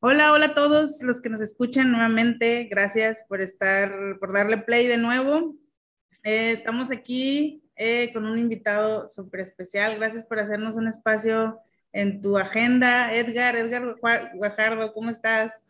Hola, hola a todos los que nos escuchan nuevamente. Gracias por estar, por darle play de nuevo. Eh, estamos aquí eh, con un invitado súper especial. Gracias por hacernos un espacio en tu agenda. Edgar, Edgar Guajardo, ¿cómo estás?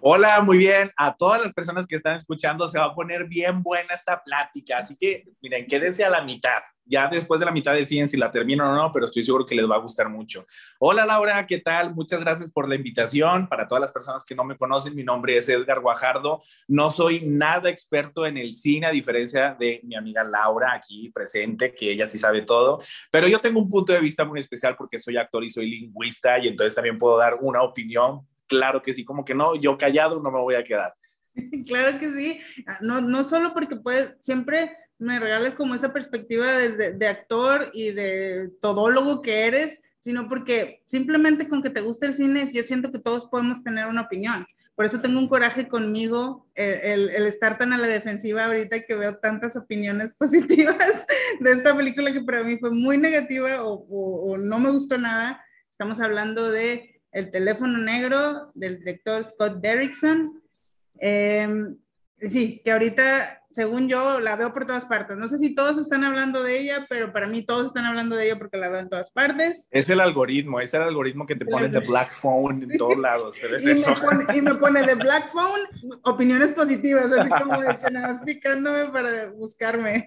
Hola, muy bien. A todas las personas que están escuchando, se va a poner bien buena esta plática. Así que, miren, quédense a la mitad ya después de la mitad deciden si la termino o no, pero estoy seguro que les va a gustar mucho. Hola Laura, ¿qué tal? Muchas gracias por la invitación. Para todas las personas que no me conocen, mi nombre es Edgar Guajardo. No soy nada experto en el cine, a diferencia de mi amiga Laura aquí presente, que ella sí sabe todo, pero yo tengo un punto de vista muy especial porque soy actor y soy lingüista y entonces también puedo dar una opinión. Claro que sí, como que no, yo callado no me voy a quedar. Claro que sí, no, no solo porque puedes, siempre me regales como esa perspectiva desde de actor y de todólogo que eres, sino porque simplemente con que te guste el cine, yo siento que todos podemos tener una opinión. Por eso tengo un coraje conmigo el, el, estar tan a la defensiva ahorita que veo tantas opiniones positivas de esta película que para mí fue muy negativa o, o, no me gustó nada. Estamos hablando de El teléfono negro del director Scott Derrickson. Eh, sí, que ahorita según yo, la veo por todas partes. No sé si todos están hablando de ella, pero para mí todos están hablando de ella porque la veo en todas partes. Es el algoritmo, es el algoritmo que te pone de Black Phone en todos lados, pero es y, eso. Me pone, y me pone de Black Phone opiniones positivas, así como de que nada más picándome para buscarme.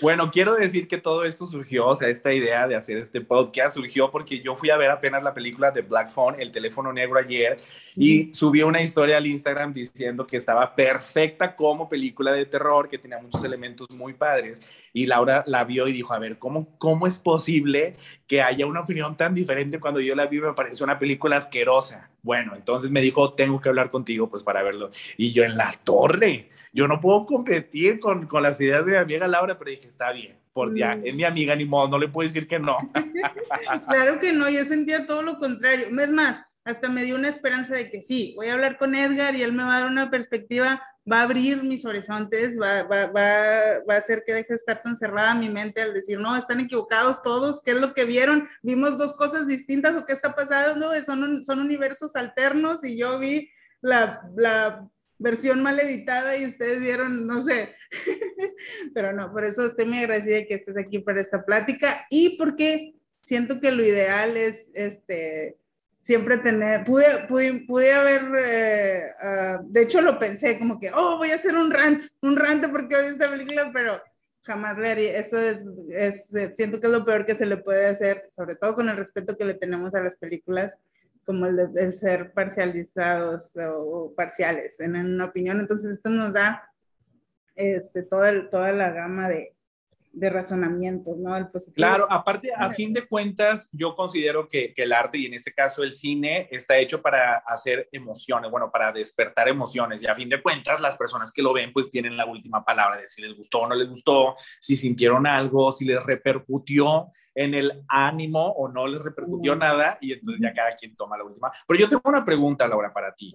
Bueno, quiero decir que todo esto surgió, o sea, esta idea de hacer este podcast surgió porque yo fui a ver apenas la película de Black Phone, El teléfono negro ayer, y subí una historia al Instagram diciendo que estaba perfecta como película de terror que tenía muchos elementos muy padres. Y Laura la vio y dijo, a ver, ¿cómo, cómo es posible que haya una opinión tan diferente cuando yo la vi? Me pareció una película asquerosa. Bueno, entonces me dijo, tengo que hablar contigo pues para verlo. Y yo en la torre, yo no puedo competir con, con las ideas de mi amiga Laura, pero dije, está bien, por ya, mm. es mi amiga, ni modo, no le puedo decir que no. claro que no, yo sentía todo lo contrario. Es más, hasta me dio una esperanza de que sí, voy a hablar con Edgar y él me va a dar una perspectiva va a abrir mis horizontes, va, va, va, va, a hacer que deje de estar tan cerrada mi mente al decir, no, están equivocados todos, ¿qué es lo que vieron? ¿Vimos dos cosas distintas o qué está pasando? Son, son universos alternos y yo vi la, la versión mal editada y ustedes vieron, no sé, pero no, por eso estoy muy agradecida de que estés aquí para esta plática y porque siento que lo ideal es, este, siempre tener, pude, pude, pude haber, eh, ah, de hecho lo pensé como que, oh, voy a hacer un rant, un rant porque odio esta película, pero jamás le haría, eso es, es, siento que es lo peor que se le puede hacer, sobre todo con el respeto que le tenemos a las películas, como el de, ser parcializados o, parciales en, una opinión, entonces esto nos da este, toda, toda la gama de, de razonamientos, ¿no? El Claro, aparte, a fin de cuentas, yo considero que, que, el arte, y en este caso el cine, está hecho para hacer emociones, bueno, para despertar emociones, y a fin de cuentas, las personas que lo ven, pues tienen la última palabra de si les gustó o no les gustó, si sintieron algo, si les repercutió en el ánimo o no les repercutió nada, y entonces ya cada quien toma la última. Pero yo tengo una pregunta, Laura, para ti.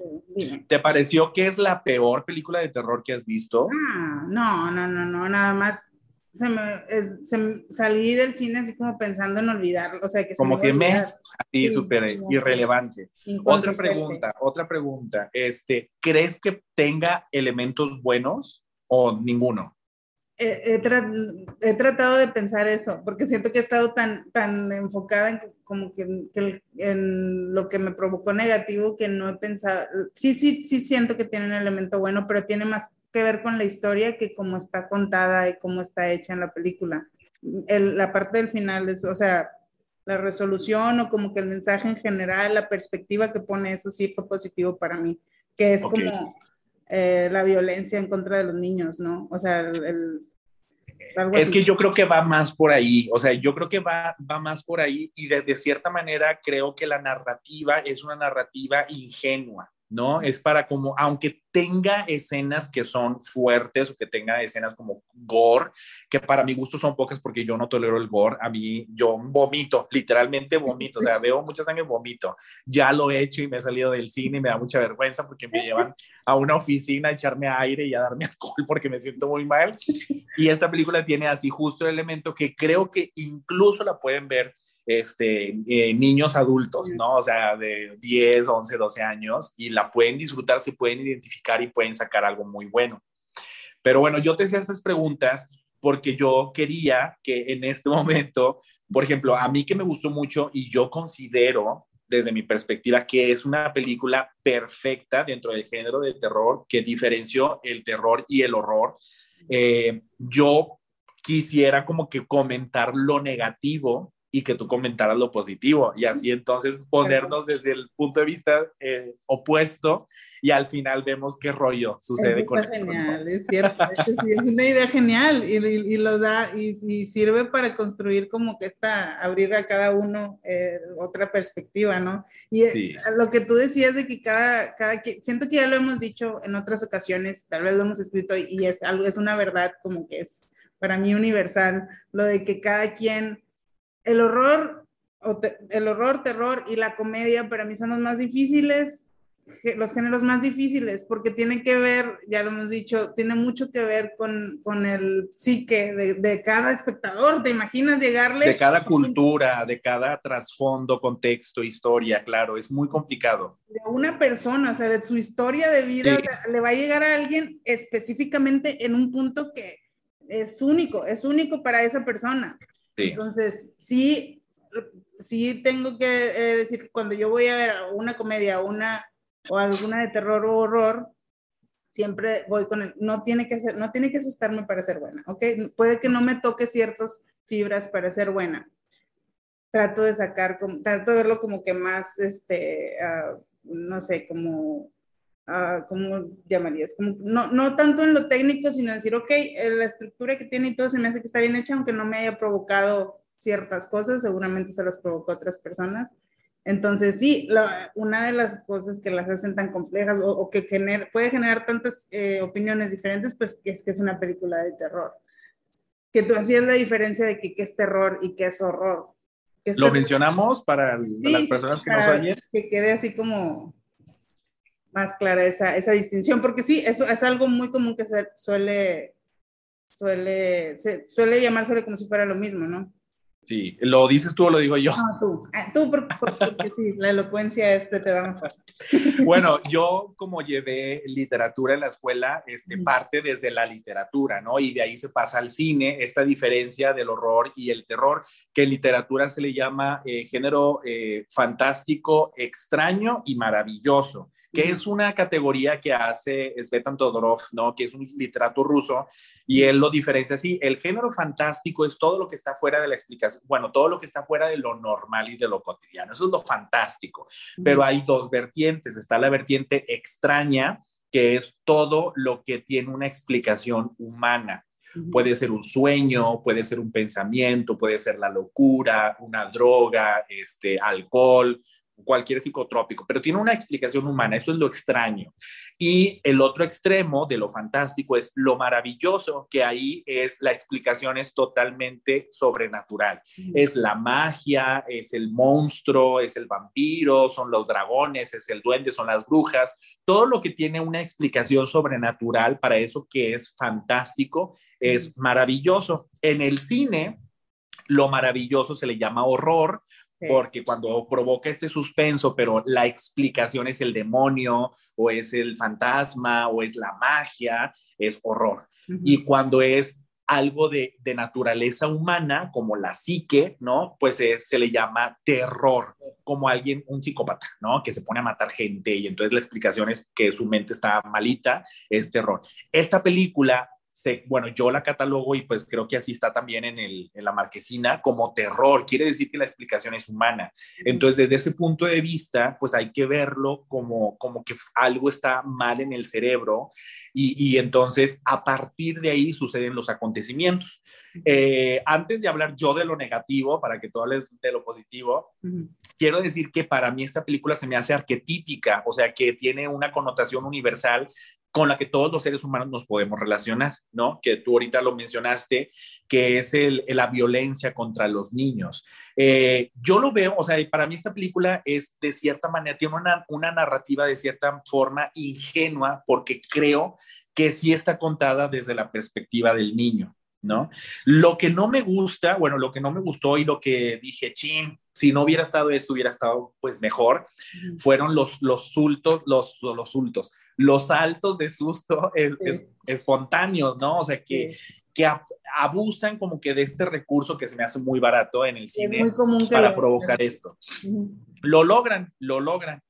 ¿Te pareció que es la peor película de terror que has visto? Ah, no, no, no, no, nada más se me, salí del cine así como pensando en olvidarlo, o sea, que como que me así súper irrelevante. Otra pregunta, otra pregunta, este, ¿crees que tenga elementos buenos o ninguno? He, tratado de pensar eso, porque siento que he estado tan, tan enfocada en como que, en lo que me provocó negativo que no he pensado, sí, sí, sí siento que tiene un elemento bueno, pero tiene más que ver con la historia que cómo está contada y cómo está hecha en la película. la parte del final es, o sea, la resolución o como que el mensaje en general, la perspectiva que pone eso sí fue positivo para mí, que es como eh, la violencia en contra de los niños, ¿no? O sea, el, es que yo creo que va más por ahí, o sea, yo creo que va, va más por ahí y de, de, cierta manera creo que la narrativa es una narrativa ingenua. ¿No? Es para como, aunque tenga escenas que son fuertes o que tenga escenas como gore, que para mi gusto son pocas porque yo no tolero el gore, a mí yo vomito, literalmente vomito, o sea, veo mucha sangre, vomito. Ya lo he hecho y me he salido del cine y me da mucha vergüenza porque me llevan a una oficina a echarme aire y a darme alcohol porque me siento muy mal. Y esta película tiene así justo el elemento que creo que incluso la pueden ver este, eh, niños adultos, ¿no? O sea, de 10, 11, 12 años y la pueden disfrutar, se pueden identificar y pueden sacar algo muy bueno. Pero bueno, yo te hacía estas preguntas porque yo quería que en este momento, por ejemplo, a mí que me gustó mucho y yo considero desde mi perspectiva que es una película perfecta dentro del género del terror que diferenció el terror y el horror. Eh, yo quisiera como que comentar lo negativo y que tú comentaras lo positivo y así entonces ponernos desde el punto de vista eh, opuesto y al final vemos qué rollo sucede con eso. Genial, es cierto, es, una idea genial y, y, lo da y, sirve para construir como que esta, abrir a cada uno eh, otra perspectiva, ¿no? Y eh, lo que tú decías de que cada, cada, siento que ya lo hemos dicho en otras ocasiones, tal vez lo hemos escrito y es algo, es una verdad como que es para mí universal, lo de que cada quien el horror, el horror, terror y la comedia para mí son los más difíciles, los géneros más difíciles, porque tiene que ver, ya lo hemos dicho, tiene mucho que ver con, con el psique de, de, cada espectador. ¿Te imaginas llegarle? De cada cultura, de cada trasfondo, contexto, historia, claro, es muy complicado. De una persona, o sea, de su historia de vida, le va a llegar a alguien específicamente en un punto que es único, es único para esa persona. Entonces, sí, sí tengo que eh, decir que cuando yo voy a ver una comedia una o alguna de terror o horror, siempre voy con el, no tiene que ser, no tiene que asustarme para ser buena, ¿ok? Puede que no me toque ciertas fibras para ser buena. Trato de sacar, trato de verlo como que más, este, ah, no sé, como Uh, ¿cómo llamarías? Como, no, no tanto en lo técnico, sino decir, ok, eh, la estructura que tiene y todo se me hace que está bien hecha, aunque no me haya provocado ciertas cosas, seguramente se las provocó otras personas. Entonces, sí, la, una de las cosas que las hacen tan complejas o, que puede generar tantas eh, opiniones diferentes, pues es que es una película de terror. Que tú hacías la diferencia de que qué es terror y qué es horror. ¿Lo mencionamos para, las personas que nos oyen? Que quede así como más clara esa, esa distinción, porque sí, eso es algo muy común que se suele, suele, se, suele llamársele como si fuera lo mismo, ¿no? Sí, ¿lo dices tú o lo digo yo? No, tú, ah, tú porque, sí, la elocuencia este te da Bueno, yo como llevé literatura en la escuela, este, parte desde la literatura, ¿no? Y de ahí se pasa al cine, esta diferencia del horror y el terror, que en literatura se le llama eh, género eh, fantástico, extraño y maravilloso que es una categoría que hace Svetan Todorov, ¿no? que es un literato ruso, y él lo diferencia así. El género fantástico es todo lo que está fuera de la explicación, bueno, todo lo que está fuera de lo normal y de lo cotidiano. Eso es lo fantástico. Pero hay dos vertientes. Está la vertiente extraña, que es todo lo que tiene una explicación humana. Puede ser un sueño, puede ser un pensamiento, puede ser la locura, una droga, este, alcohol, cualquier psicotrópico, pero tiene una explicación humana, eso es lo extraño. Y el otro extremo de lo fantástico es lo maravilloso, que ahí es la explicación es totalmente sobrenatural. Es la magia, es el monstruo, es el vampiro, son los dragones, es el duende, son las brujas, todo lo que tiene una explicación sobrenatural para eso que es fantástico es maravilloso. En el cine, lo maravilloso se le llama horror porque cuando provoca este suspenso, pero la explicación es el demonio o es el fantasma o es la magia, es horror. Y cuando es algo de, naturaleza humana, como la psique, ¿no? Pues se le llama terror, como alguien, un psicópata, ¿no? Que se pone a matar gente y entonces la explicación es que su mente está malita, es terror. Esta película bueno, yo la catalogo y pues creo que así está también en, el, en la marquesina como terror. Quiere decir que la explicación es humana. Entonces, desde ese punto de vista, pues hay que verlo como, como que algo está mal en el cerebro y, y entonces a partir de ahí suceden los acontecimientos. Eh, antes de hablar yo de lo negativo, para que todo les de lo positivo, quiero decir que para mí esta película se me hace arquetípica, o sea, que tiene una connotación universal con la que todos los seres humanos nos podemos relacionar, ¿no? Que tú ahorita lo mencionaste, que es el, la violencia contra los niños. Eh, yo lo veo, o sea, para mí esta película es de cierta manera, tiene una, una narrativa de cierta forma ingenua, porque creo que sí está contada desde la perspectiva del niño, ¿no? Lo que no me gusta, bueno, lo que no me gustó y lo que dije, chin, si no hubiera estado esto, hubiera estado pues mejor, fueron los, los sultos, los, los sultos, los saltos de susto espontáneos, ¿no? O sea, que, que abusan como que de este recurso que se me hace muy barato en el cine para provocar esto. Lo logran, lo logran.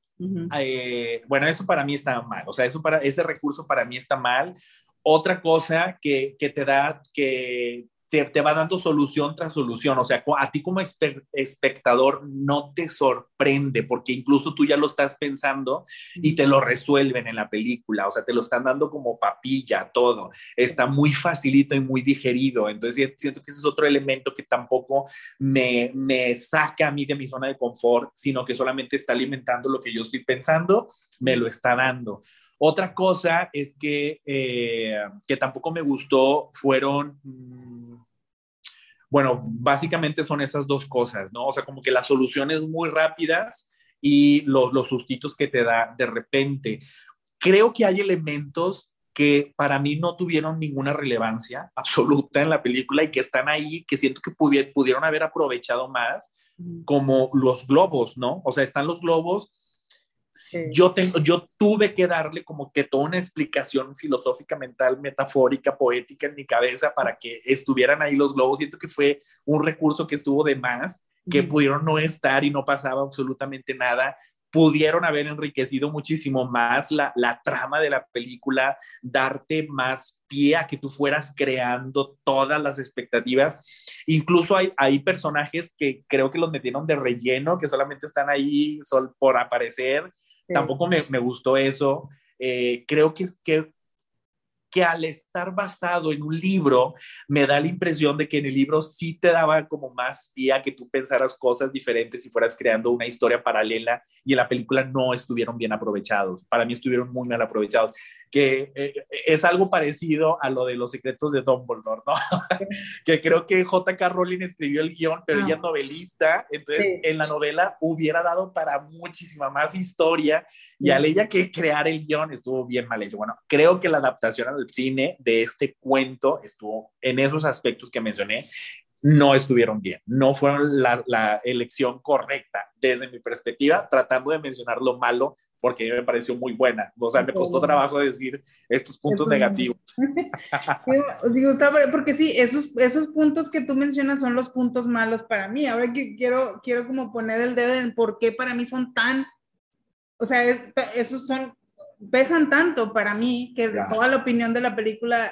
Eh, bueno, eso para mí está mal, o sea, eso para, ese recurso para mí está mal. Otra cosa que, que te da, que, te, va dando solución tras solución. O sea, a ti como espectador no te sorprende porque incluso tú ya lo estás pensando y te lo resuelven en la película. O sea, te lo están dando como papilla, todo. Está muy facilito y muy digerido. Entonces, siento que ese es otro elemento que tampoco me, me saca a mí de mi zona de confort, sino que solamente está alimentando lo que yo estoy pensando, me lo está dando. Otra cosa es que, eh, que tampoco me gustó fueron, mm, bueno, básicamente son esas dos cosas, ¿no? O sea, como que las soluciones muy rápidas y los, los sustitos que te da de repente. Creo que hay elementos que para mí no tuvieron ninguna relevancia absoluta en la película y que están ahí, que siento que pudieron haber aprovechado más, como los globos, ¿no? O sea, están los globos yo, tengo, yo tuve que darle como que toda una explicación filosófica, mental, metafórica, poética en mi cabeza para que estuvieran ahí los globos. Siento que fue un recurso que estuvo de más, que pudieron no estar y no pasaba absolutamente nada. Pudieron haber enriquecido muchísimo más la, la trama de la película, darte más pie a que tú fueras creando todas las expectativas. Incluso hay, hay personajes que creo que los metieron de relleno, que solamente están ahí sol, por aparecer Tampoco me, me, gustó eso. Eh, creo que, que que al estar basado en un libro, me da la impresión de que en el libro sí te daba como más pie a que tú pensaras cosas diferentes y fueras creando una historia paralela y en la película no estuvieron bien aprovechados. Para mí estuvieron muy mal aprovechados, que eh, es algo parecido a lo de los secretos de Dumbledore, ¿no? que creo que J.K. Rowling escribió el guion, pero ella es ah. novelista, entonces en la novela hubiera dado para muchísima más historia y al ella que crear el guion estuvo bien mal hecho. Bueno, creo que la adaptación cine de este cuento estuvo en esos aspectos que mencioné, no estuvieron bien, no fueron la, elección correcta desde mi perspectiva, tratando de mencionar lo malo porque me pareció muy buena. O sea, me costó trabajo decir estos puntos negativos. Digo, porque sí, esos, esos puntos que tú mencionas son los puntos malos para mí. Ahora que quiero, quiero como poner el dedo en por qué para mí son tan, o sea, esos son pesan tanto para mí que toda la opinión de la película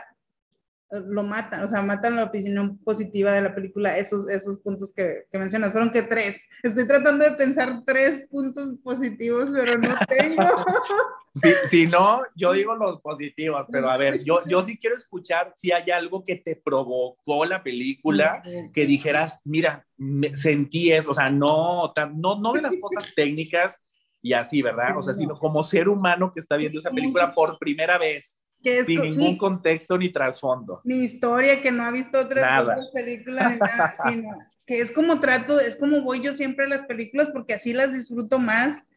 eh, lo matan, o sea, matan la opinión positiva de la película, esos, esos puntos que, que mencionas, fueron que tres. Estoy tratando de pensar tres puntos positivos, pero no tengo. Si, si no, yo digo los positivos, pero a ver, yo, yo sí quiero escuchar si hay algo que te provocó la película, que dijeras, mira, me sentí eso, o sea, no, no, no de las cosas técnicas, y así, ¿verdad? O sea, sino como ser humano que está viendo esa película por primera vez. sin ningún contexto ni trasfondo. Ni historia, que no ha visto otras, otras películas, nada, sino que es como trato, es como voy yo siempre a las películas porque así las disfruto más.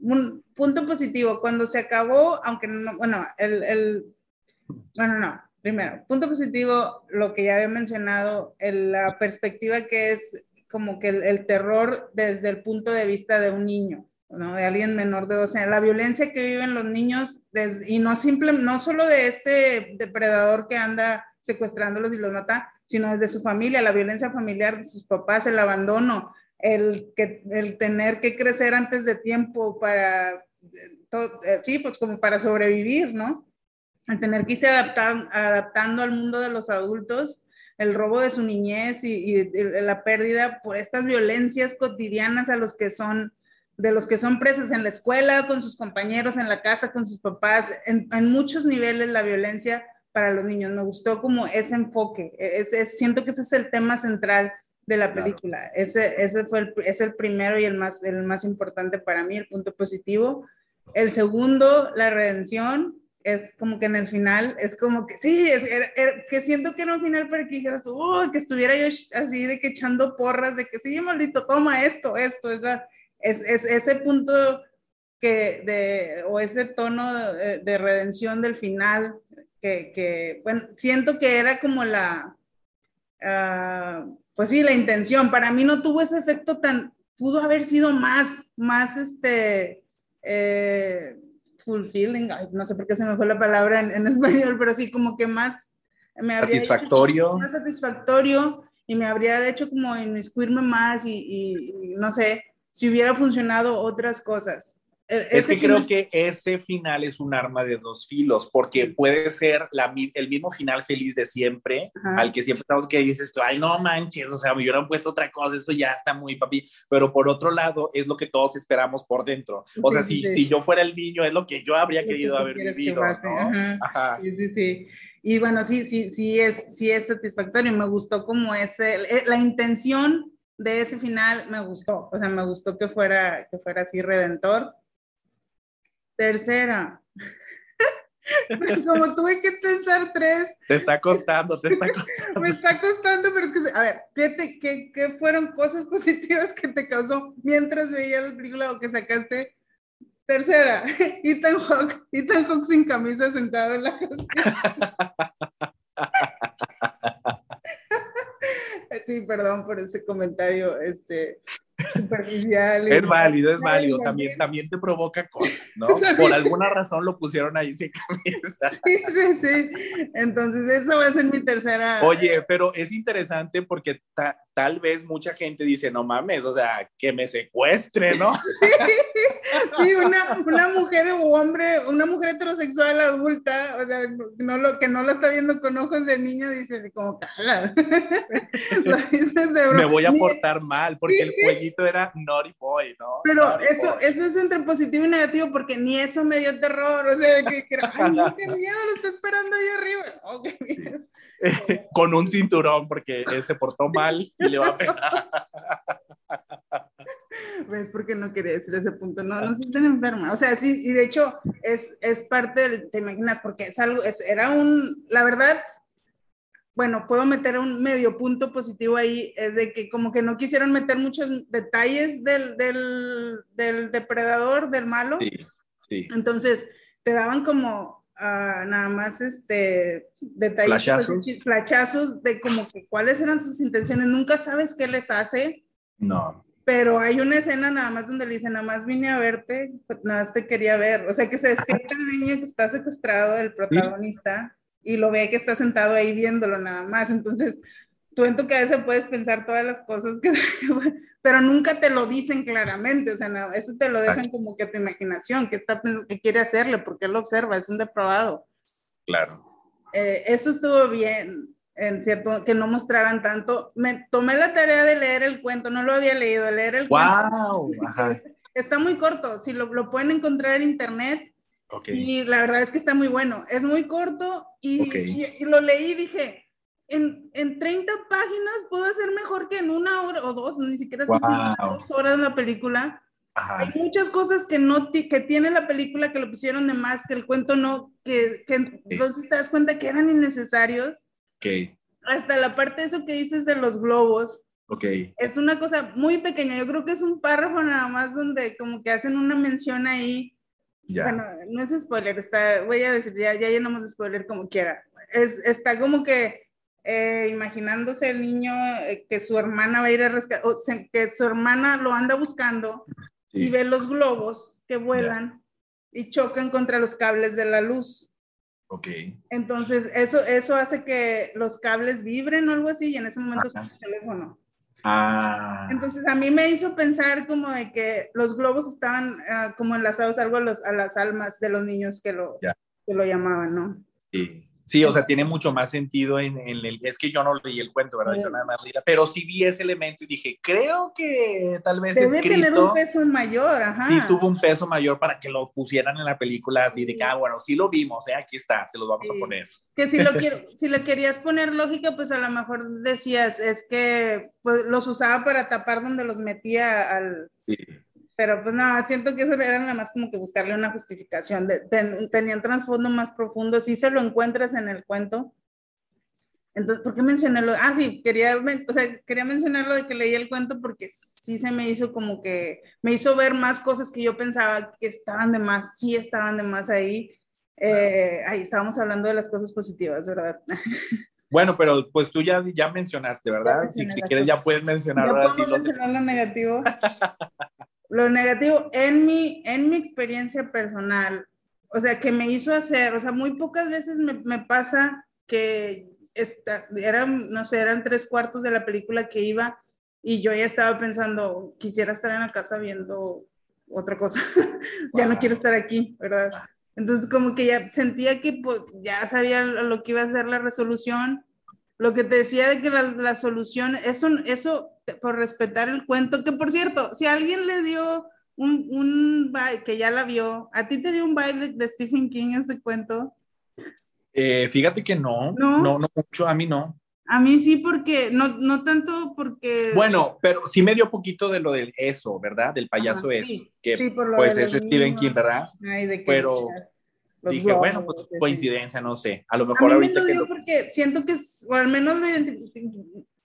Un punto positivo, cuando se acabó, aunque no, bueno, el, el bueno, no, primero, punto positivo, lo que ya había mencionado, la perspectiva que es como que el, el, terror desde el punto de vista de un niño. ¿No? de alguien menor de 12 años, la violencia que viven los niños, y no, simple, no solo de este depredador que anda secuestrándolos y los mata, sino desde su familia, la violencia familiar de sus papás, el abandono, el, que, el tener que crecer antes de tiempo para, eh, sí, pues como para sobrevivir, ¿no? al tener que irse adaptar, adaptando al mundo de los adultos, el robo de su niñez y, la pérdida por estas violencias cotidianas a los que son de los que son presos en la escuela, con sus compañeros, en la casa, con sus papás, en, en muchos niveles la violencia para los niños. Me gustó como ese enfoque. Es, es, siento que ese es el tema central de la película. Claro. Ese, ese fue el, es el primero y el más, el más importante para mí, el punto positivo. El segundo, la redención, es como que en el final, es como que sí, es, era, era, que siento que era un final para que dijeras, oh, que estuviera yo así de que echando porras, de que sí, maldito, toma esto, esto, es, la, es, es ese punto que de, o ese tono de, de redención del final, que, que, bueno, siento que era como la, uh, pues sí, la intención. Para mí no tuvo ese efecto tan, pudo haber sido más, más este, eh, fulfilling, Ay, no sé por qué se me fue la palabra en, en español, pero sí, como que más, me satisfactorio. Más satisfactorio y me habría hecho como inmiscuirme más y, y, y no sé, si hubiera funcionado otras cosas. Es que creo que ese final es un arma de dos filos, porque puede ser la, el mismo final feliz de siempre, Ajá. al que siempre estamos que dices tú, ay, no manches, o sea, me hubieran puesto otra cosa, eso ya está muy papi, pero por otro lado, es lo que todos esperamos por dentro. O sea, sí, si, sí. si yo fuera el niño, es lo que yo habría querido haber vivido, ¿no? Ajá. Ajá. Sí, sí, sí. Y bueno, sí, sí, sí es, sí es satisfactorio, me gustó como ese, la intención de ese final me gustó, o sea, me gustó que fuera, que fuera así redentor Tercera. Como tuve que pensar tres. Te está costando, te está costando. Me está costando, pero es que, a ver, ¿qué, te, qué, qué fueron cosas positivas que te causó mientras veías la película o que sacaste? Tercera, Ethan Hawke, Ethan Hawke sin camisa sentado en la cocina. Sí, perdón por ese comentario, este, superficial. Es válido, es válido. También, también te provoca cosas, ¿no? Por alguna razón lo pusieron ahí sin camisa. Sí, sí, sí. Entonces, eso va a ser mi tercera. Oye, pero es interesante porque ta tal vez mucha gente dice, no mames, o sea, que me secuestre, ¿no? Sí, sí una, una, mujer o hombre, una mujer heterosexual adulta, o sea, no lo, que no la está viendo con ojos de niño, dice así como, cala. me voy a portar mal, porque el cuellito era naughty boy, ¿no? Pero naughty eso, boy. eso es entre positivo y negativo, porque ni eso me dio terror, o sea, que, que ay, no, qué miedo, lo está esperando ahí arriba. Oh, qué miedo. con un cinturón porque él se portó mal y le va a pegar. ¿Ves? Porque no quería decir ese punto. No, no se tan enferma. O sea, sí, y de hecho es, es parte, del, te imaginas, porque es algo, es, era un, la verdad, bueno, puedo meter un medio punto positivo ahí, es de que como que no quisieron meter muchos detalles del, del, del depredador, del malo. Sí, sí. Entonces, te daban como Uh, nada más este detalles flashazos. flashazos de como que cuáles eran sus intenciones nunca sabes qué les hace no pero hay una escena nada más donde le dice nada más vine a verte pues nada más te quería ver o sea que se despierta el niño que está secuestrado el protagonista ¿Sí? y lo ve que está sentado ahí viéndolo nada más entonces tú en tu cabeza puedes pensar todas las cosas que pero nunca te lo dicen claramente, o sea, no, eso te lo dejan como que a tu imaginación, que está que quiere hacerle, porque él lo observa, es un depravado. Claro. Eh, eso estuvo bien, en cierto, que no mostraran tanto. Me tomé la tarea de leer el cuento, no lo había leído, leer el wow, cuento. Ajá. Está muy corto, si lo, lo pueden encontrar en internet. Okay. Y la verdad es que está muy bueno. Es muy corto y, okay. y, y lo leí y dije, en, en 30 páginas puedo hacer mejor que en una hora o dos, ni siquiera wow. si dos horas la película. Ajá. Hay muchas cosas que no que tiene la película que lo pusieron de más, que el cuento no, que, que Sí. entonces te das cuenta que eran innecesarios. Ok, Hasta la parte de eso que dices de los globos, ok. es una cosa muy pequeña. Yo creo que es un párrafo nada más donde como que hacen una mención ahí. Ya. Bueno, no es spoiler, está, voy a decir, ya, ya llenamos de spoiler como quiera. Es, está como que eh, imaginándose el niño eh, que su hermana va a ir a rescatar, o sea, que su hermana lo anda buscando Sí. y ve los globos que vuelan y chocan contra los cables de la luz. Ok. Entonces, eso, eso hace que los cables vibren o algo así y en ese momento suena el teléfono. Ah. Entonces, a mí me hizo pensar como de que los globos estaban ah, como enlazados algo a, los, a las almas de los niños que lo, que lo llamaban, ¿no? Sí. Sí, o sea, tiene mucho más sentido en, el... Es que yo no leí el cuento, ¿verdad? Yo nada más leí, pero sí vi ese elemento y dije, creo que tal vez Debe tener un peso mayor, ajá. Sí, tuvo un peso mayor para que lo pusieran en la película así de que, ah, bueno, sí lo vimos, ¿eh? aquí está, se los vamos a poner. Que si lo, quiero, si lo querías poner lógica, pues a lo mejor decías, es que pues, los usaba para tapar donde los metía al... Sí pero pues no, siento que eso era nada más como que buscarle una justificación. De, tenía un trasfondo más profundo, si se lo encuentras en el cuento. Entonces, ¿por qué mencioné lo? Ah, sí, quería, o sea, quería mencionar lo de que leí el cuento porque sí se me hizo como que, me hizo ver más cosas que yo pensaba que estaban de más, sí estaban de más ahí. Eh, ahí estábamos hablando de las cosas positivas, ¿verdad? Bueno, pero pues tú ya, ya mencionaste, ¿verdad? si, quieres ya puedes mencionar. Ya ahora mencionar lo negativo. Lo negativo en mi, en mi experiencia personal, o sea, que me hizo hacer, o sea, muy pocas veces me, me pasa que esta, eran, no sé, eran tres cuartos de la película que iba y yo ya estaba pensando, quisiera estar en la casa viendo otra cosa, ya no quiero estar aquí, ¿verdad? Entonces como que ya sentía que pues, ya sabía lo que iba a ser la resolución. Lo que te decía de que la, la, solución, eso, eso por respetar el cuento, que por cierto, si alguien le dio un, un vibe, que ya la vio, ¿a ti te dio un vibe de, Stephen King este cuento? Eh, fíjate que no, no, no, no mucho, a mí no. A mí sí, porque, no, no tanto porque... Bueno, pero sí me dio poquito de lo del eso, ¿verdad? Del payaso eso, que pues es Stephen King, ¿verdad? Ay, de pero dije, bueno, pues coincidencia, no sé. A lo mejor a mí ahorita me lo porque siento que, o al menos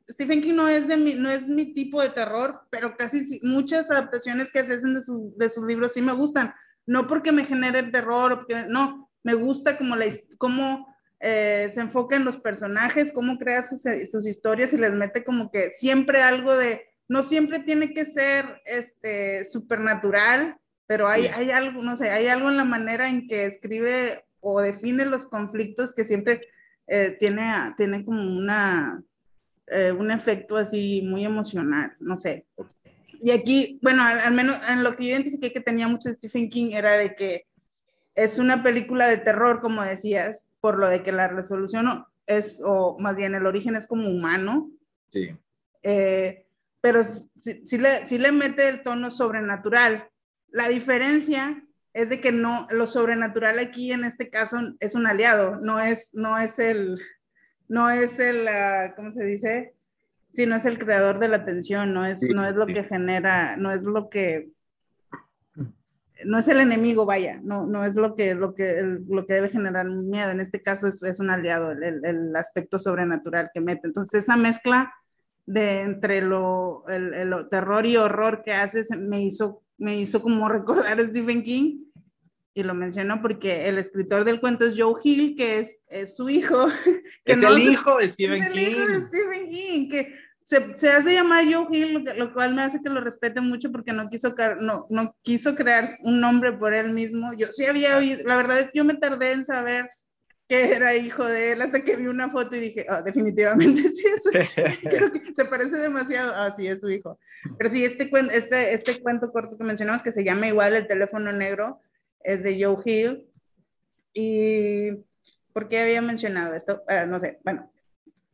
Stephen King no es, de mi, no es mi tipo de terror, pero casi muchas adaptaciones que hacen de, su, de sus libros sí me gustan. No porque me genere el terror, porque, no, me gusta como la, cómo eh, se enfoca en los personajes, cómo crea sus, sus, historias y les mete como que siempre algo de, no siempre tiene que ser este, supernatural, pero hay, hay algo, no sé, hay algo en la manera en que escribe o define los conflictos que siempre eh, tiene, tiene como una, eh, un efecto así muy emocional, no sé. Y aquí, bueno, al, menos en lo que yo identifiqué que tenía mucho Stephen King era de que es una película de terror, como decías, por lo de que la resolución es, o más bien el origen es como humano. Sí. Eh, pero sí, le, sí le mete el tono sobrenatural, la diferencia es de que no, lo sobrenatural aquí en este caso es un aliado, no es, no es el, no es el, uh, ¿cómo se dice? Sí, no es el creador de la tensión, no es, no es lo que genera, no es lo que, no es el enemigo, vaya, no, no es lo que, lo que, lo que debe generar miedo, en este caso es, es un aliado, el, el, aspecto sobrenatural que mete. Entonces esa mezcla de entre lo, el, el terror y horror que haces me hizo me hizo como recordar a Stephen King y lo menciono porque el escritor del cuento es Joe Hill, que es, es su hijo. Que es el hijo de Stephen es King. el hijo de Stephen King, que se, se, hace llamar Joe Hill, lo, cual me hace que lo respete mucho porque no quiso, no, no quiso crear un nombre por él mismo. Yo sí había oído, la verdad es que yo me tardé en saber que era hijo de él hasta que vi una foto y dije, oh, definitivamente sí, es, creo que se parece demasiado, ah, sí, es su hijo. Pero sí, este, este, este cuento corto que mencionamos, que se llama igual El teléfono negro, es de Joe Hill. ¿Y por qué había mencionado esto? Uh, no sé, bueno,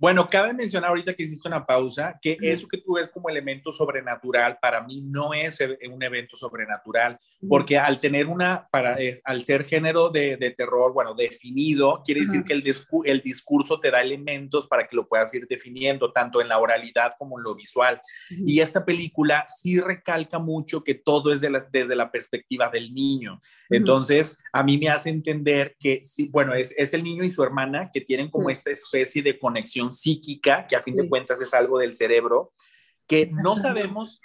bueno, cabe mencionar ahorita que hiciste una pausa, que eso que tú ves como elemento sobrenatural, para mí no es e, un evento sobrenatural, porque al tener una, para, al ser género de, de, terror, bueno, definido, quiere decir que el, el discurso te da elementos para que lo puedas ir definiendo, tanto en la oralidad como en lo visual. Y esta película sí recalca mucho que todo es de la, desde la perspectiva del niño. Entonces, a mí me hace entender que, sí, bueno, es, es el niño y su hermana que tienen como esta especie de conexión psíquica, que a fin de cuentas es algo del cerebro, que no sabemos,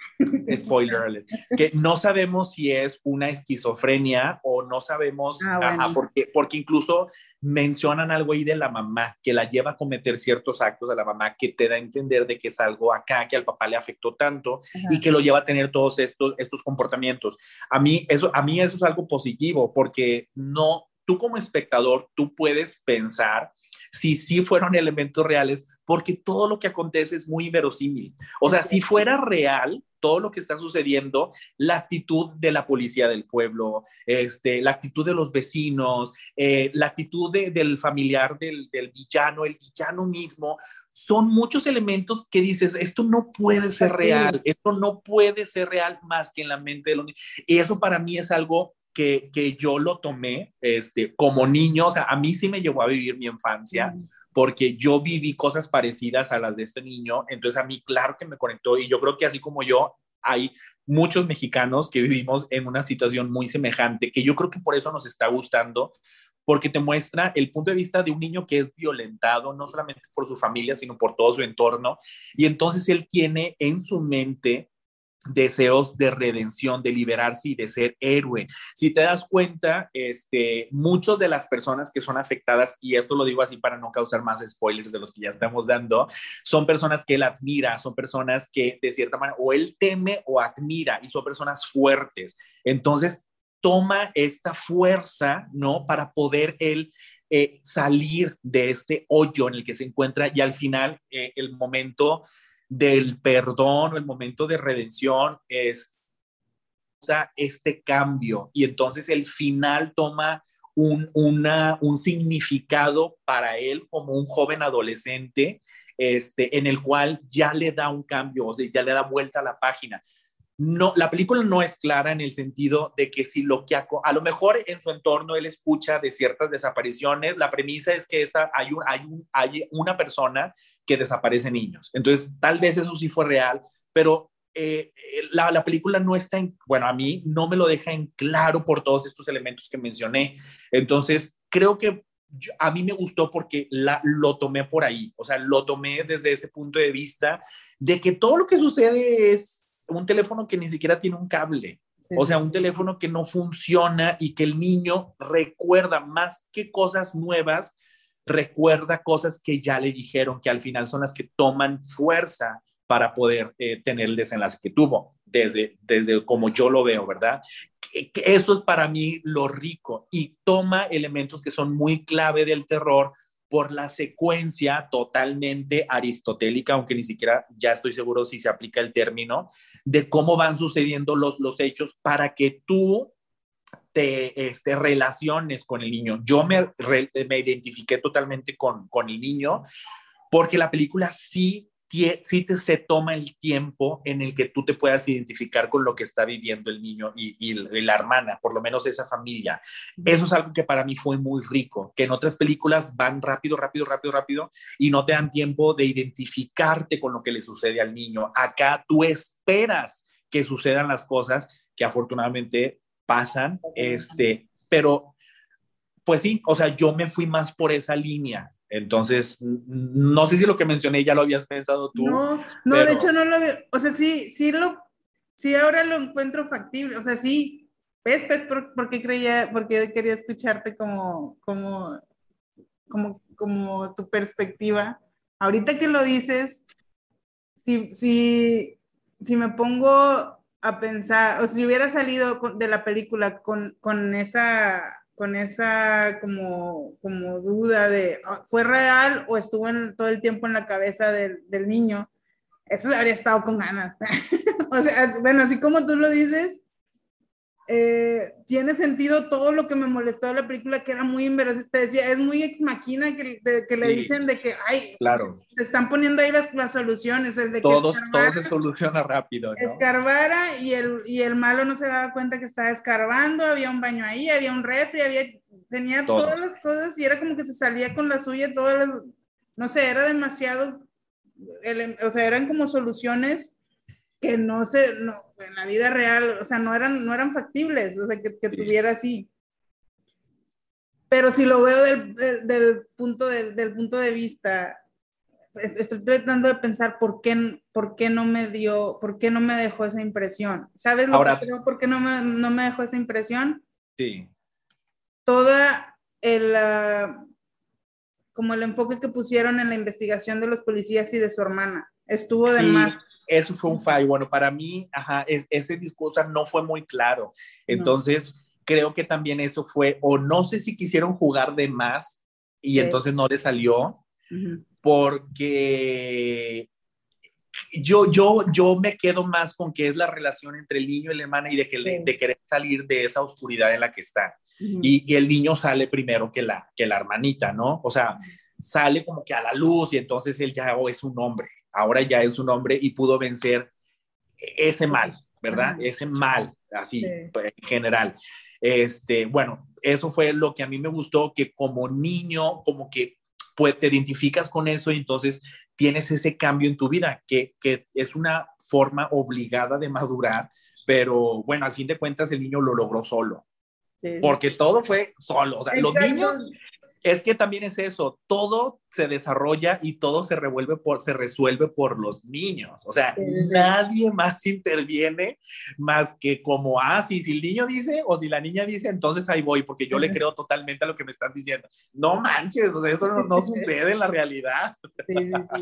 spoiler que no sabemos si es una esquizofrenia o no sabemos, ah, porque, porque incluso mencionan algo ahí de la mamá, que la lleva a cometer ciertos actos de la mamá, que te da a entender de que es algo acá, que al papá le afectó tanto y que lo lleva a tener todos estos, estos comportamientos. A mí, eso, a mí eso es algo positivo, porque no, tú como espectador, tú puedes pensar si sí fueron elementos reales, porque todo lo que acontece es muy verosímil. O sea, si fuera real, todo lo que está sucediendo, la actitud de la policía del pueblo, este, la actitud de los vecinos, eh, la actitud del familiar del, del villano, el villano mismo, son muchos elementos que dices, esto no puede ser real, esto no puede ser real más que en la mente de los niños. Y eso para mí es algo que, que, yo lo tomé este, como niño, o sea, a mí sí me llevó a vivir mi infancia, porque yo viví cosas parecidas a las de este niño, entonces a mí claro que me conectó y yo creo que así como yo, hay muchos mexicanos que vivimos en una situación muy semejante, que yo creo que por eso nos está gustando, porque te muestra el punto de vista de un niño que es violentado, no solamente por su familia, sino por todo su entorno. Y entonces él tiene en su mente deseos de redención, de liberarse y de ser héroe. Si te das cuenta, este, muchas de las personas que son afectadas, y esto lo digo así para no causar más spoilers de los que ya estamos dando, son personas que él admira, son personas que de cierta manera o él teme o admira y son personas fuertes. Entonces, toma esta fuerza, ¿no? Para poder él eh, salir de este hoyo en el que se encuentra y al final eh, el momento del perdón o el momento de redención es este cambio. Y entonces el final toma un, una, un significado para él como un joven adolescente este, en el cual ya le da un cambio, o sea, ya le da vuelta a la página no, la película no es clara en el sentido de que si lo que a, lo mejor en su entorno él escucha de ciertas desapariciones, la premisa es que esta, hay, un, hay, hay una persona que desaparece niños. Entonces, tal vez eso sí fue real, pero eh, la, la, película no está en, bueno, a mí no me lo deja en claro por todos estos elementos que mencioné. Entonces, creo que a mí me gustó porque la, lo tomé por ahí, o sea, lo tomé desde ese punto de vista de que todo lo que sucede es un teléfono que ni siquiera tiene un cable. O sea, un teléfono que no funciona y que el niño recuerda más que cosas nuevas, recuerda cosas que ya le dijeron, que al final son las que toman fuerza para poder eh, tener el desenlace que tuvo, desde, desde como yo lo veo, ¿verdad? eso es para mí lo rico y toma elementos que son muy clave del terror, por la secuencia totalmente aristotélica, aunque ni siquiera ya estoy seguro si se aplica el término, de cómo van sucediendo los, los hechos para que tú te este, relaciones con el niño. Yo me, me identifiqué totalmente con, con el niño porque la película sí sí te, se toma el tiempo en el que tú te puedas identificar con lo que está viviendo el niño y, y, la hermana, por lo menos esa familia. Eso es algo que para mí fue muy rico, que en otras películas van rápido, rápido, rápido, rápido y no te dan tiempo de identificarte con lo que le sucede al niño. Acá tú esperas que sucedan las cosas que afortunadamente pasan, este, pero pues sí, o sea, yo me fui más por esa línea entonces, no sé si lo que mencioné ya lo habías pensado tú. No, no, de hecho no lo había, o sea, sí, sí lo, sí ahora lo encuentro factible, o sea, sí, ¿ves, por, qué creía, por qué quería escucharte como, como, como, como tu perspectiva? Ahorita que lo dices, si, si, si me pongo a pensar, o si hubiera salido de la película con, con esa con esa como, como duda de, ah, ¿fue real o estuvo en, todo el tiempo en la cabeza del, del niño? Eso habría estado con ganas. o sea, bueno, así como tú lo dices, eh, tiene sentido todo lo que me molestó de la película, que era muy inverosímil. Te decía, es muy ex máquina que, que le dicen de que, ay, claro. te están poniendo ahí las, las soluciones. El de todo, que todo se soluciona rápido. ¿no? Escarbara y el, y el malo no se daba cuenta que estaba escarbando, había un baño ahí, había un refri, había, tenía todas las cosas y era como que se salía con la suya, todas las, no sé, era demasiado, o sea, eran como soluciones que no se, no, en la vida real, o sea, no eran, no eran factibles, o sea, que, que tuviera así. Pero si lo veo del, del, punto, de, del punto de vista, estoy tratando de pensar por qué, por qué no me dio, por qué no me dejó esa impresión. ¿Sabes lo Ahora, que creo? ¿Por qué no me, no me dejó esa impresión? Sí. Toda el, uh, como el enfoque que pusieron en la investigación de los policías y de su hermana. Estuvo de más eso fue un fallo. Bueno, para mí, ajá, ese discurso no fue muy claro. Entonces, creo que también eso fue, o no sé si quisieron jugar de más y entonces no le salió, porque yo, yo, yo me quedo más con que es la relación entre el niño y la hermana y de, que de querer salir de esa oscuridad en la que está. y, el niño sale primero que la, que la hermanita, ¿no? O sea, sale como que a la luz y entonces él ya oh, es un hombre, ahora ya es un hombre y pudo vencer ese mal, ¿verdad? Ese mal, así, pues, en general. Este, bueno, eso fue lo que a mí me gustó, que como niño, como que pues, te identificas con eso y entonces tienes ese cambio en tu vida, que, es una forma obligada de madurar, pero bueno, al fin de cuentas el niño lo logró solo. Porque todo fue solo, o sea, los niños es que también es eso, todo se desarrolla y todo se revuelve por, se resuelve por los niños. O sea, nadie más interviene más que como, ah, sí, si el niño dice o si la niña dice, entonces ahí voy, porque yo le creo totalmente a lo que me están diciendo. No manches, o sea, eso no, sucede en la realidad.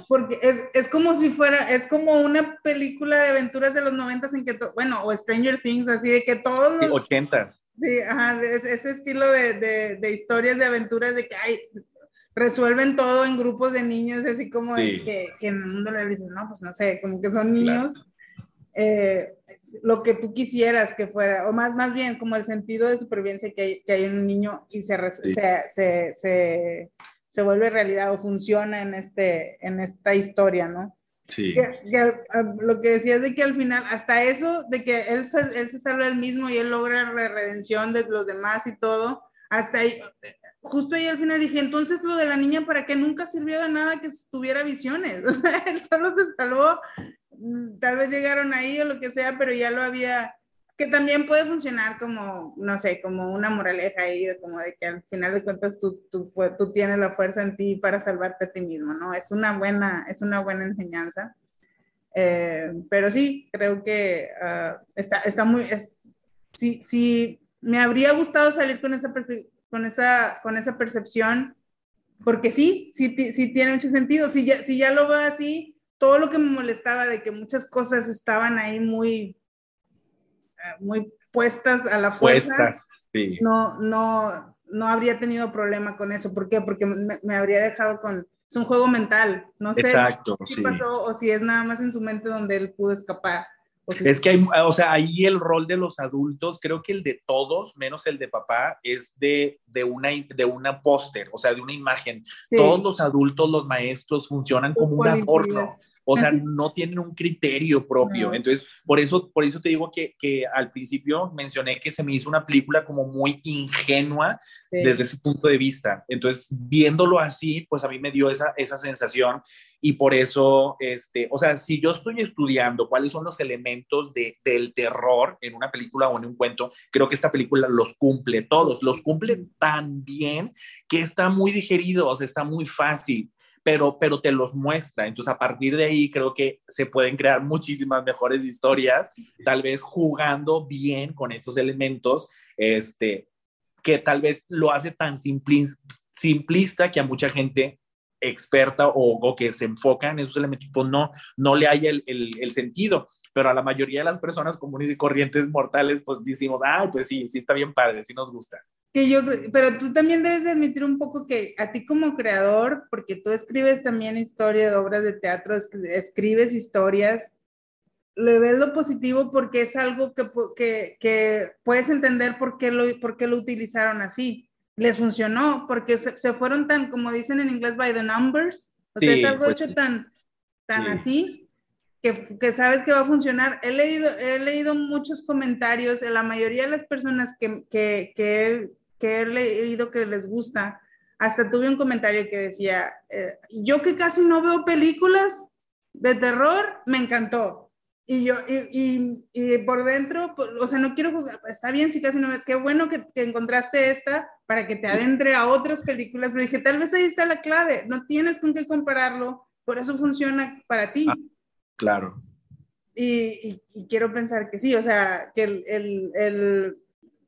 Porque es, es, como si fuera, es como una película de aventuras de los noventas en que, bueno, o Stranger Things, así de que todos los... Ochentas. Sí, ajá, ese estilo de, de, de historias de aventuras de que hay resuelven todo en grupos de niños, así como que, que, en el mundo le dices, no, pues no sé, como que son niños, eh, lo que tú quisieras que fuera, o más, más bien como el sentido de supervivencia que hay, que hay en un niño y se, se, se, se, vuelve realidad o funciona en, este, en esta historia, ¿no? Sí. lo que decías de que al final, hasta eso, de que él, él se salva él mismo y él logra la redención de los demás y todo, hasta ahí, justo ahí al final dije, entonces lo de la niña, ¿para qué nunca sirvió de nada que tuviera visiones? Él solo se salvó, mm, tal vez llegaron ahí o lo que sea, pero ya lo había, que también puede funcionar como, no sé, como una moraleja ahí, como de que al final de cuentas tú, tú, tú tienes la fuerza en ti para salvarte a ti mismo, ¿no? Es una buena, es una buena enseñanza. Eh, pero sí, creo que ah, está, está muy, sí, sí, me habría gustado salir con esa con esa, con esa percepción, porque sí, sí, sí tiene mucho sentido. Si ya, si ya lo veo así, todo lo que me molestaba de que muchas cosas estaban ahí muy, eh, muy puestas a la fuerza, puestas, sí. no, no, no habría tenido problema con eso. ¿Por qué? Porque me, me habría dejado con, es un juego mental, no sé Exacto, si pasó o si es nada más en su mente donde él pudo escapar. Es que hay, o sea, ahí el rol de los adultos, creo que el de todos, menos el de papá, es de, de una, de una póster, o sea, de una imagen. Todos los adultos, los maestros, funcionan como un adorno. O sea, no tienen un criterio propio. Entonces, por eso, por eso te digo que, que, al principio mencioné que se me hizo una película como muy ingenua desde ese punto de vista. Entonces, viéndolo así, pues a mí me dio esa, esa sensación y por eso, este, o sea, si yo estoy estudiando cuáles son los elementos de, del terror en una película o en un cuento, creo que esta película los cumple todos, los cumple tan bien que está muy digerido, o sea, está muy fácil pero, pero te los muestra. Entonces, a partir de ahí, creo que se pueden crear muchísimas mejores historias, tal vez jugando bien con estos elementos, este, que tal vez lo hace tan simplista que a mucha gente experta o, que se enfoca en esos elementos, pues no, no le haya el, el, sentido. Pero a la mayoría de las personas comunes y corrientes mortales, pues decimos, ah, pues sí, sí está bien padre, sí nos gusta. Que yo, pero tú también debes admitir un poco que a ti como creador, porque tú escribes también historia de obras de teatro, escribes historias, le ves lo positivo porque es algo que, que, que puedes entender por qué, lo, por qué lo utilizaron así les funcionó porque se, fueron tan, como dicen en inglés, by the numbers. O sea, es algo pues hecho tan, tan así que, que, sabes que va a funcionar. He leído, he leído muchos comentarios, la mayoría de las personas que, que, que, que he leído que les gusta, hasta tuve un comentario que decía, eh, yo que casi no veo películas de terror, me encantó. Y yo, y, y, por dentro, o sea, no quiero juzgar, está bien si casi no ves, qué bueno que, que, encontraste esta para que te adentre a otras películas, pero dije, tal vez ahí está la clave, no tienes con qué compararlo, por eso funciona para ti. Ah, claro. Y, y, quiero pensar que sí, o sea, que el, el, el,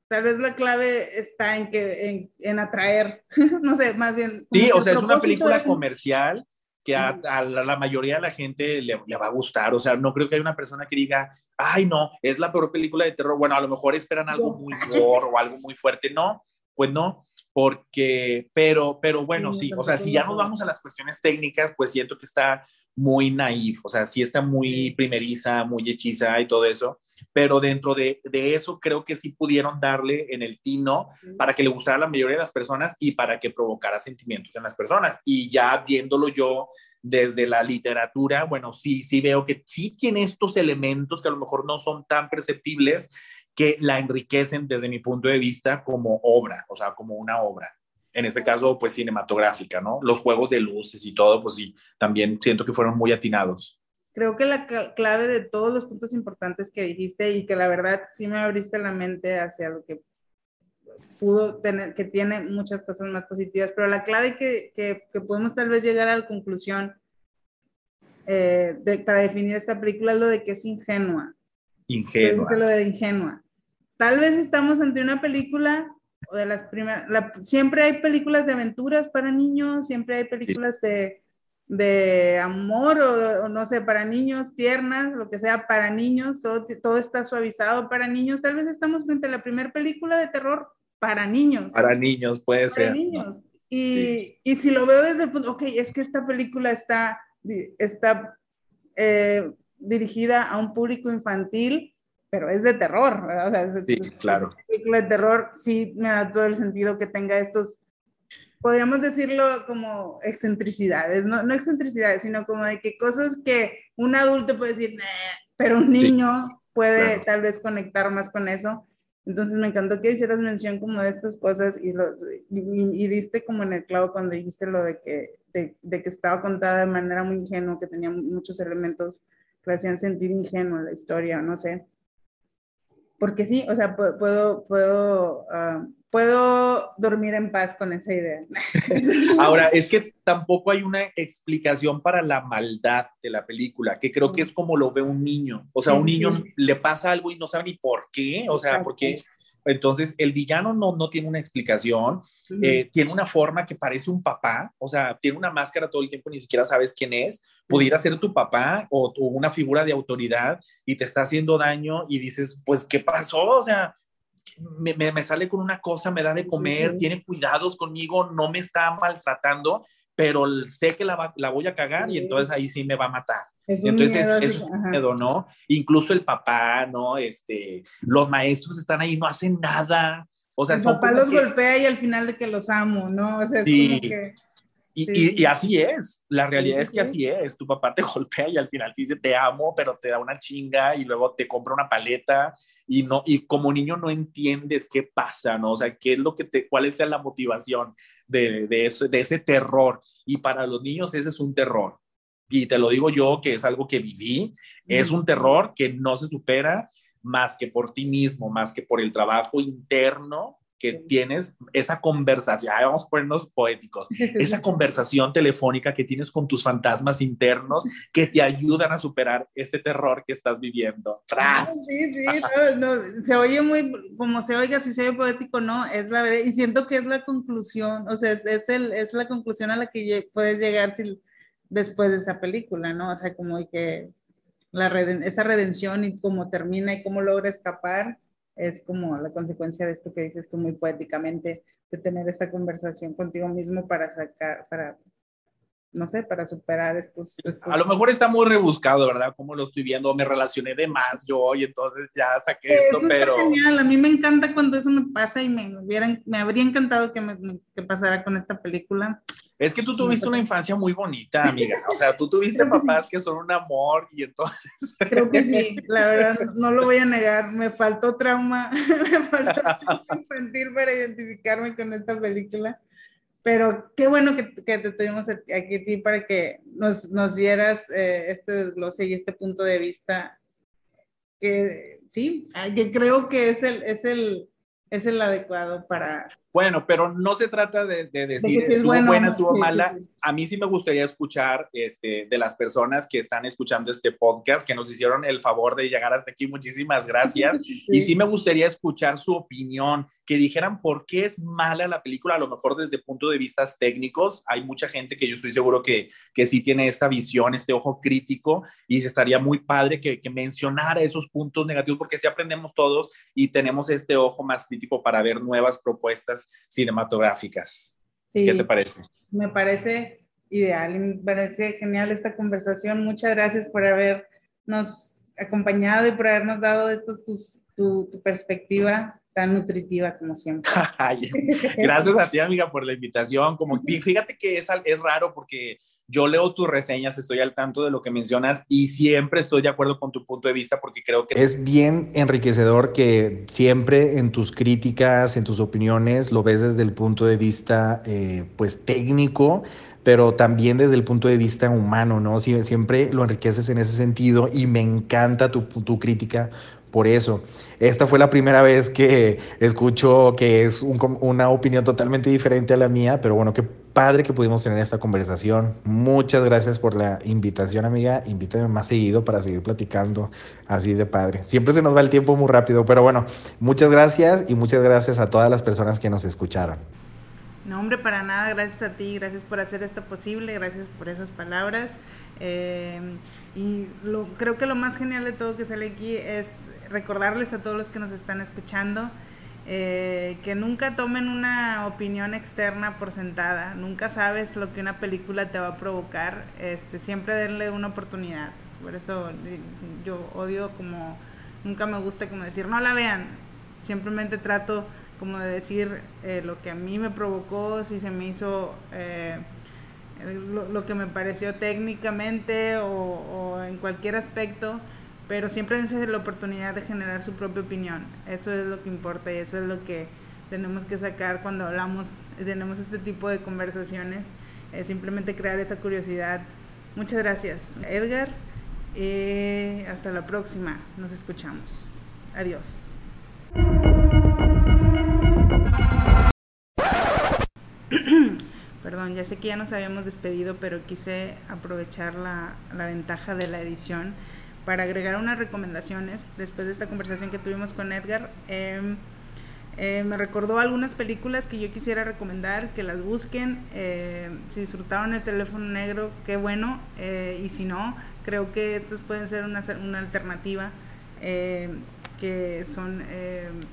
tal vez la clave está en, que, en, en atraer, no sé, más bien. Sí, o sea, es una película comercial que a, la, mayoría de la gente le, va a gustar. O sea, no creo que haya una persona que diga, ay, no, es la peor película de terror. Bueno, a lo mejor esperan algo muy gore o algo muy fuerte. No, pues no, porque, pero, pero bueno, sí, o sea, si ya nos vamos a las cuestiones técnicas, pues siento que está muy naif, o sea, sí está muy primeriza, muy hechiza y todo eso, pero dentro de, de, eso creo que sí pudieron darle en el tino para que le gustara a la mayoría de las personas y para que provocara sentimientos en las personas. Y ya viéndolo yo desde la literatura, bueno, sí, sí veo que sí tiene estos elementos que a lo mejor no son tan perceptibles que la enriquecen desde mi punto de vista como obra, o sea, como una obra. En este caso, pues cinematográfica, ¿no? Los juegos de luces y todo, pues sí, también siento que fueron muy atinados. Creo que la clave de todos los puntos importantes que dijiste y que la verdad sí me abriste la mente hacia lo que pudo tener, que tiene muchas cosas más positivas, pero la clave que, que, podemos tal vez llegar a la conclusión eh, para definir esta película es lo de que es ingenua. Ingenua. Lo de ingenua. Tal vez estamos ante una película o de las primeras, siempre hay películas de aventuras para niños, siempre hay películas de, de amor o, o, no sé, para niños, tiernas, lo que sea, para niños, todo, todo está suavizado para niños. Tal vez estamos frente a la primera película de terror para niños. Para niños, puede ser. niños. Y, y, si lo veo desde el punto, ok, es que esta película está, está eh, dirigida a un público infantil, pero es de terror, ¿verdad? O sea, es, sí, claro. película de terror sí me da todo el sentido que tenga estos, podríamos decirlo como excentricidades, no, no excentricidades, sino como de que cosas que un adulto puede decir, pero un niño puede tal vez conectar más con eso. Entonces me encantó que hicieras mención como de estas cosas y, lo, y, diste como en el clavo cuando dijiste lo de que, de, de, que estaba contada de manera muy ingenua, que tenía muchos elementos que hacían sentir ingenua la historia, no sé. Porque sí, o sea, puedo, puedo, uh, puedo dormir en paz con esa idea. Ahora, es que tampoco hay una explicación para la maldad de la película, que creo que es como lo ve un niño. O sea, un niño le pasa algo y no sabe ni por qué, o sea, por qué entonces, el villano no, no tiene una explicación, eh, tiene una forma que parece un papá, o sea, tiene una máscara todo el tiempo, ni siquiera sabes quién es, pudiera ser tu papá o, o una figura de autoridad y te está haciendo daño y dices, pues, ¿qué pasó? O sea, me, me, sale con una cosa, me da de comer, tiene cuidados conmigo, no me está maltratando, pero sé que la, la voy a cagar y entonces ahí sí me va a matar. Entonces, eso es un miedo, ¿no? Incluso el papá, ¿no? Este, los maestros están ahí, no hacen nada. O sea, el papá los golpea y al final de que los amo, ¿no? O sea, es como que... Y, y, así es, la realidad es que así es, tu papá te golpea y al final te dice te amo, pero te da una chinga y luego te compra una paleta y no y como niño no entiendes qué pasa, ¿no? O sea, qué es lo que te cuál es la motivación de, de eso de ese terror. Y para los niños ese es un terror. Y te lo digo yo, que es algo que viví, es un terror que no se supera más que por ti mismo, más que por el trabajo interno que tienes, esa conversación, vamos a ponernos poéticos, esa conversación telefónica que tienes con tus fantasmas internos que te ayudan a superar ese terror que estás viviendo. ¡Tras! Sí, sí, no, no, se oye muy, como se oiga, si se oye poético, no, es la verdad, y siento que es la conclusión, o sea, es, es, el, es la conclusión a la que puedes llegar si después de esa película, ¿no? O sea, como que la esa redención y cómo termina y cómo logra escapar es como la consecuencia de esto que dices tú muy poéticamente, de tener esa conversación contigo mismo para sacar, para no sé, para superar estos, A lo mejor está muy rebuscado, ¿verdad? Como lo estoy viendo, me relacioné de más yo y entonces ya saqué esto, pero... Está genial, a mí me encanta cuando eso me pasa y me, hubieran, me habría encantado que, me, que pasara con esta película. Es que tú tuviste una infancia muy bonita, amiga. O sea, tú tuviste papás que son un amor y entonces... Creo que sí, la verdad, no lo voy a negar. Me faltó trauma, me faltó infantil para identificarme con esta película. Pero qué bueno que, que, te tuvimos aquí a ti para que nos, nos dieras eh, este desglose y este punto de vista que sí, que creo que es el, es el, es el adecuado para, bueno, pero no se trata de, decir si estuvo buena, estuvo mala. A mí sí me gustaría escuchar este, de las personas que están escuchando este podcast, que nos hicieron el favor de llegar hasta aquí. Muchísimas gracias. Y sí me gustaría escuchar su opinión, que dijeran por qué es mala la película, a lo mejor desde punto de vista técnicos. Hay mucha gente que yo estoy seguro que, que sí tiene esta visión, este ojo crítico, y se estaría muy padre que, que mencionara esos puntos negativos, porque sí aprendemos todos y tenemos este ojo más crítico para ver nuevas propuestas cinematográficas. ¿Qué te parece? Me parece ideal, me parece genial esta conversación. Muchas gracias por habernos acompañado y por habernos dado esto, tu, tu perspectiva tan nutritiva como siempre. Gracias a ti, amiga, por la invitación. Como, fíjate que es, es raro porque yo leo tus reseñas, estoy al tanto de lo que mencionas y siempre estoy de acuerdo con tu punto de vista porque creo que... Es bien enriquecedor que siempre en tus críticas, en tus opiniones, lo ves desde el punto de vista, eh, pues, técnico, pero también desde el punto de vista humano, ¿no? Siempre lo enriqueces en ese sentido y me encanta tu, tu crítica por eso. Esta fue la primera vez que escucho que es una opinión totalmente diferente a la mía, pero bueno, qué padre que pudimos tener esta conversación. Muchas gracias por la invitación, amiga. Invítame más seguido para seguir platicando así de padre. Siempre se nos va el tiempo muy rápido, pero bueno, muchas gracias y muchas gracias a todas las personas que nos escucharon. No, hombre, para nada, gracias a ti, gracias por hacer esto posible, gracias por esas palabras. Eh, y creo que lo más genial de todo que sale aquí es recordarles a todos los que nos están escuchando eh, que nunca tomen una opinión externa por sentada, nunca sabes lo que una película te va a provocar, este, siempre denle una oportunidad. Por eso yo odio como, nunca me gusta como decir, no la vean, simplemente trato como de decir eh, lo que a mí me provocó, si se me hizo... Eh, lo, que me pareció técnicamente o, o en cualquier aspecto, pero siempre dense la oportunidad de generar su propia opinión. Eso es lo que importa y eso es lo que tenemos que sacar cuando hablamos, tenemos este tipo de conversaciones, es simplemente crear esa curiosidad. Muchas gracias, Edgar. y hasta la próxima, nos escuchamos. Adiós. Perdón, ya sé que ya nos habíamos despedido, pero quise aprovechar la, la ventaja de la edición para agregar unas recomendaciones después de esta conversación que tuvimos con Edgar. Em, eh, me recordó algunas películas que yo quisiera recomendar, que las busquen. Eh, si disfrutaron el teléfono negro, qué bueno. Eh, y si no, creo que estas pueden ser una, una alternativa que son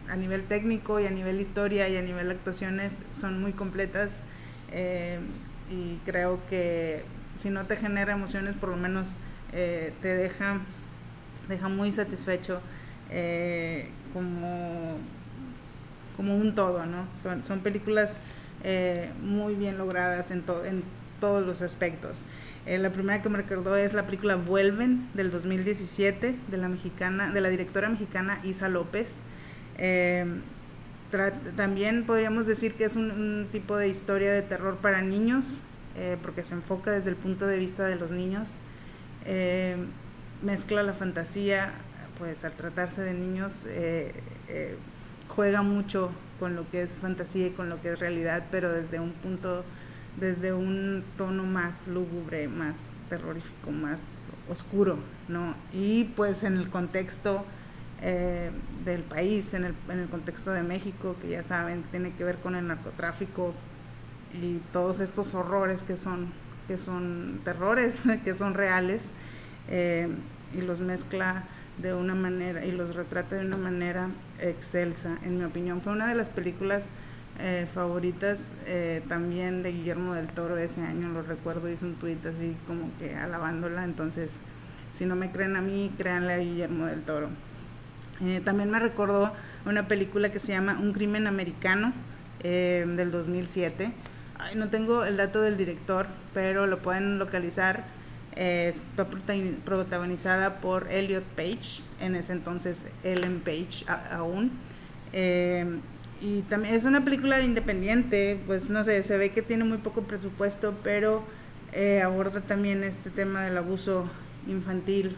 a nivel técnico y a nivel historia y a nivel actuaciones son muy completas. y creo que si no te genera emociones, por lo menos te deja deja muy satisfecho eh, como, como un todo, ¿no? Son, son películas eh, muy bien logradas en, en todos los aspectos. Eh, la primera que me recordó es la película Vuelven del 2017 de la mexicana, de la directora mexicana Isa López. también podríamos decir que es un, tipo de historia de terror para niños, porque se enfoca desde el punto de vista de los niños mezcla la fantasía, pues al tratarse de niños eh, eh, juega mucho con lo que es fantasía y con lo que es realidad, pero desde un punto, desde un tono más lúgubre, más terrorífico, más oscuro, ¿no? Y pues en el contexto eh, del país, en el, en el contexto de México, que ya saben, tiene que ver con el narcotráfico y todos estos horrores que son, que son terrores, que son reales y los mezcla de una manera y los retrata de una manera excelsa, en mi opinión. Fue una de las películas eh, favoritas eh, también de Guillermo del Toro ese año, lo recuerdo, hizo un tuit así como que alabándola, entonces si no me creen a mí, créanle a Guillermo del Toro. Eh, también me recordó una película que se llama Un crimen americano del 2007. Ay, no tengo el dato del director, pero lo pueden localizar está protagonizada por Elliot Page, en ese entonces Ellen Page aún. Em, y también es una película independiente, pues no sé, se ve que tiene muy poco presupuesto, pero eh, aborda también este tema del abuso infantil.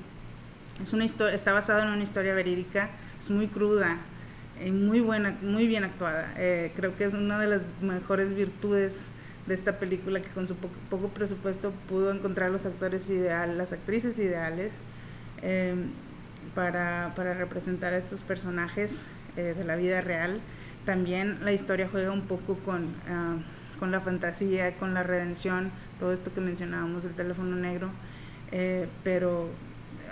Es una está basada en una historia verídica, es muy cruda y muy buena, muy bien actuada. Eh, creo que es una de las mejores virtudes de esta película que con su poco, presupuesto pudo encontrar los actores ideales, las actrices ideales em, para, representar a estos personajes eh, de la vida real. También la historia juega un poco con, ah, con la fantasía, con la redención, todo esto que mencionábamos del teléfono negro, eh, pero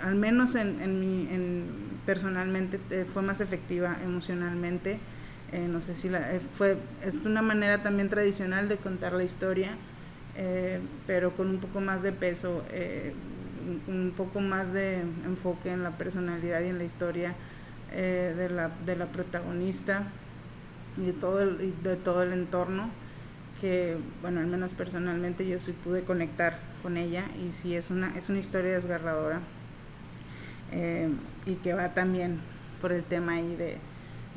al menos en, en, mi, en personalmente eh, fue más efectiva emocionalmente Eh, no sé si la, eh, fue, es una manera también tradicional de contar la historia, eh, pero con un poco más de peso, un, poco más de enfoque en la personalidad y en la historia de, la, de la protagonista y de todo el, de todo el entorno que bueno al menos personalmente yo sí pude conectar con ella y sí es una es una historia desgarradora y que va también por el tema ahí de,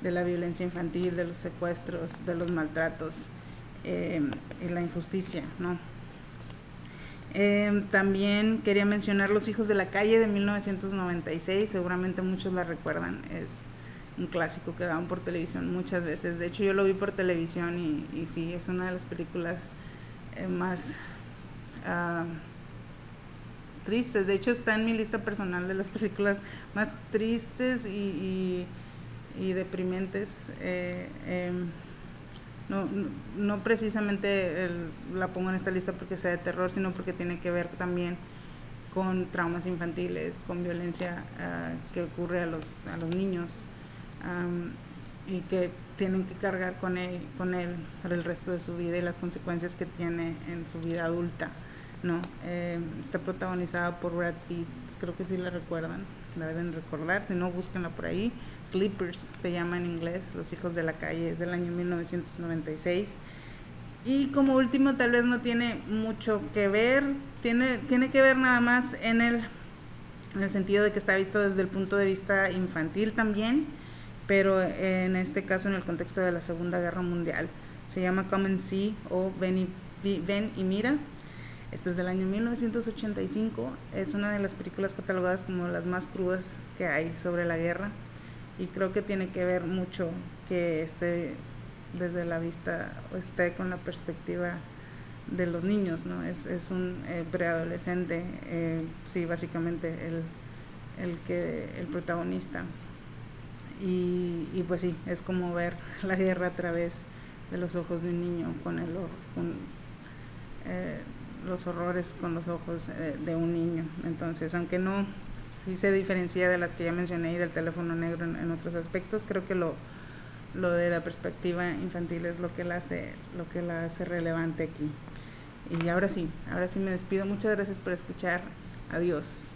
de la violencia infantil, de los secuestros, de los maltratos eh, y la injusticia, ¿no? Eh, también quería mencionar Los Hijos de la Calle de 1996, seguramente muchos la recuerdan, es un clásico que daban por televisión muchas veces, de hecho yo lo vi por televisión y, sí, es una de las películas eh, más uh, tristes, de hecho está en mi lista personal de las películas más tristes y deprimentes. Eh, em, no, no, precisamente la pongo en esta lista porque sea de terror, sino porque tiene que ver también con traumas infantiles, con violencia ah, que ocurre a los, a los niños y que tienen que cargar con él, con él para el resto de su vida y las consecuencias que tiene en su vida adulta. ¿no? Em, está protagonizada por Brad Pitt, creo que sí la recuerdan la deben recordar, si no, búsquenla por ahí. Sleepers se llama en inglés, Los Hijos de la Calle, es del año 1996. Y como último, tal vez no tiene mucho que ver, tiene, tiene que ver nada más en el, en el sentido de que está visto desde el punto de vista infantil también, pero en este caso en el contexto de la Segunda Guerra Mundial. Se llama Come and See o Ven y, Ven y Mira esta es del año 1985. Es una de las películas catalogadas como las más crudas que hay sobre la guerra. Y creo que tiene que ver mucho que esté desde la vista, esté con la perspectiva de los niños, ¿no? Es, un eh, preadolescente, eh, sí, básicamente el, el, que, el protagonista. Y, pues sí, es como ver la guerra a través de los ojos de un niño con el con, eh, los horrores con los ojos eh, de un niño. Entonces, aunque no, sí se diferencia de las que ya mencioné y del teléfono negro en, en otros aspectos, creo que lo, lo de la perspectiva infantil es lo que la hace, lo que la hace relevante aquí. Y ahora sí, ahora sí me despido. Muchas gracias por escuchar. Adiós.